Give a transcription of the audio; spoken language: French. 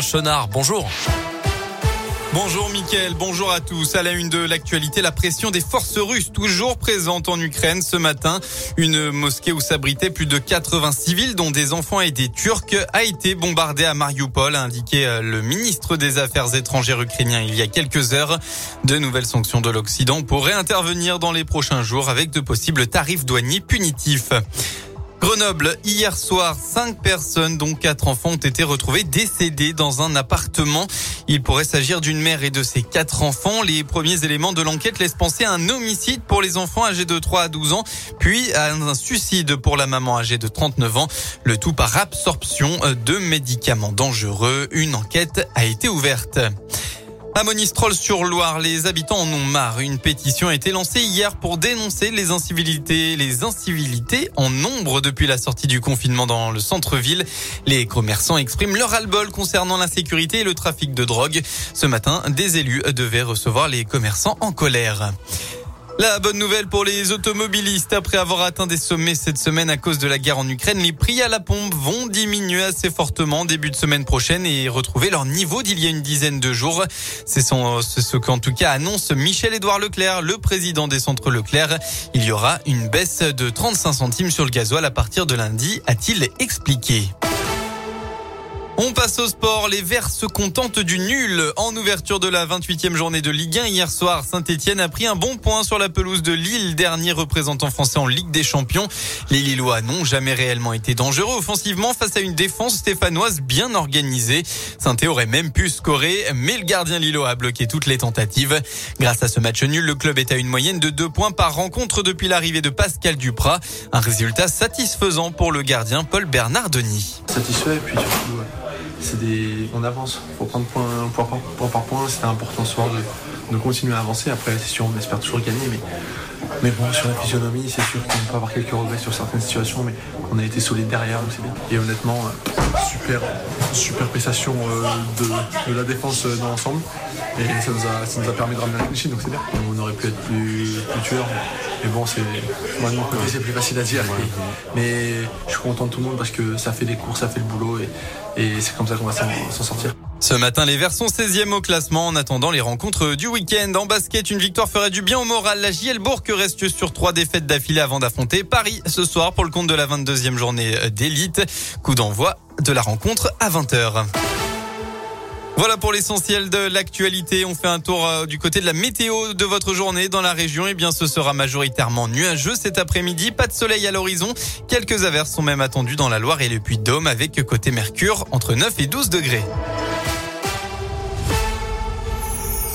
Chenard. Bonjour. Bonjour Mickaël, bonjour à tous. À la une de l'actualité, la pression des forces russes toujours présente en Ukraine ce matin. Une mosquée où s'abritaient plus de 80 civils, dont des enfants et des Turcs, a été bombardée à Mariupol, a indiqué euh, le ministre des Affaires étrangères ukrainien il y a quelques heures. De nouvelles sanctions de l'Occident pourraient intervenir dans les prochains jours avec de possibles tarifs douaniers punitifs. Grenoble, hier soir, cinq personnes, dont quatre enfants, ont été retrouvés décédés dans un appartement. Il pourrait s'agir d'une mère et de ses quatre enfants. Les premiers éléments de l'enquête laissent penser à un homicide pour les enfants âgés de 3 à 12 ans, puis à un suicide pour la maman âgée de 39 ans. Le tout par absorption de médicaments dangereux. Une enquête a été ouverte. À Monistrol-sur-Loire, les habitants en ont marre. Une pétition a été lancée hier pour dénoncer les incivilités, les incivilités en nombre depuis la sortie du confinement dans le centre-ville. Les commerçants expriment leur ras-le-bol concernant l'insécurité et le trafic de drogue. Ce matin, des élus devaient recevoir les commerçants en colère. La bonne nouvelle pour les automobilistes, après avoir atteint des sommets cette semaine à cause de la guerre en Ukraine, les prix à la pompe vont diminuer assez fortement début de semaine prochaine et retrouver leur niveau d'il y a une dizaine de jours. C'est ce qu'en tout cas annonce Michel-Édouard Leclerc, le président des centres Leclerc. Il y aura une baisse de 35 centimes sur le gasoil à partir de lundi, a-t-il expliqué. On passe au sport. Les Verts se contentent du nul. En ouverture de la 28e journée de Ligue 1 hier soir, Saint-Etienne a pris un bon point sur la pelouse de Lille, dernier représentant français en Ligue des Champions. Les Lillois n'ont jamais réellement été dangereux offensivement face à une défense stéphanoise bien organisée. saint aurait même pu scorer, mais le gardien Lillois a bloqué toutes les tentatives. Grâce à ce match nul, le club est à une moyenne de deux points par rencontre depuis l'arrivée de Pascal Duprat. Un résultat satisfaisant pour le gardien Paul puis surtout, c'est des, on avance. Faut prendre point, point, point, par point. C'était important ce soir de, de, continuer à avancer. Après, c'est sûr, on espère toujours gagner, mais, mais bon, sur la physionomie, c'est sûr qu'on peut avoir quelques regrets sur certaines situations, mais on a été solide derrière, donc c'est bien. Et honnêtement, euh, super, super prestation euh, de, la défense euh, dans l'ensemble. Et ça nous, a, ça nous a permis de ramener la clean donc c'est bien. On aurait pu être plus, plus tueur. Bon, c'est, moi de mon côté, c'est plus facile à dire. mais je suis content de tout le monde parce que ça fait des cours, ça fait le boulot. Et, et c'est comme ça qu'on va s'en sortir. Ce matin, les Verts sont 16e au classement en attendant les rencontres du week-end. En basket, une victoire ferait du bien au moral. La JL Bourg reste sur trois défaites d'affilée avant d'affronter Paris ce soir pour le compte de la 22e journée d'élite. Coup d'envoi de la rencontre à 20h. Voilà pour l'essentiel de l'actualité. On fait un tour euh, du côté de la météo de votre journée dans la région. Eh bien, ce sera majoritairement nuageux cet après-midi. Pas de soleil à l'horizon. Quelques averses sont même attendues dans la Loire et le Puy-de-Dôme avec côté Mercure entre 9 et 12 degrés.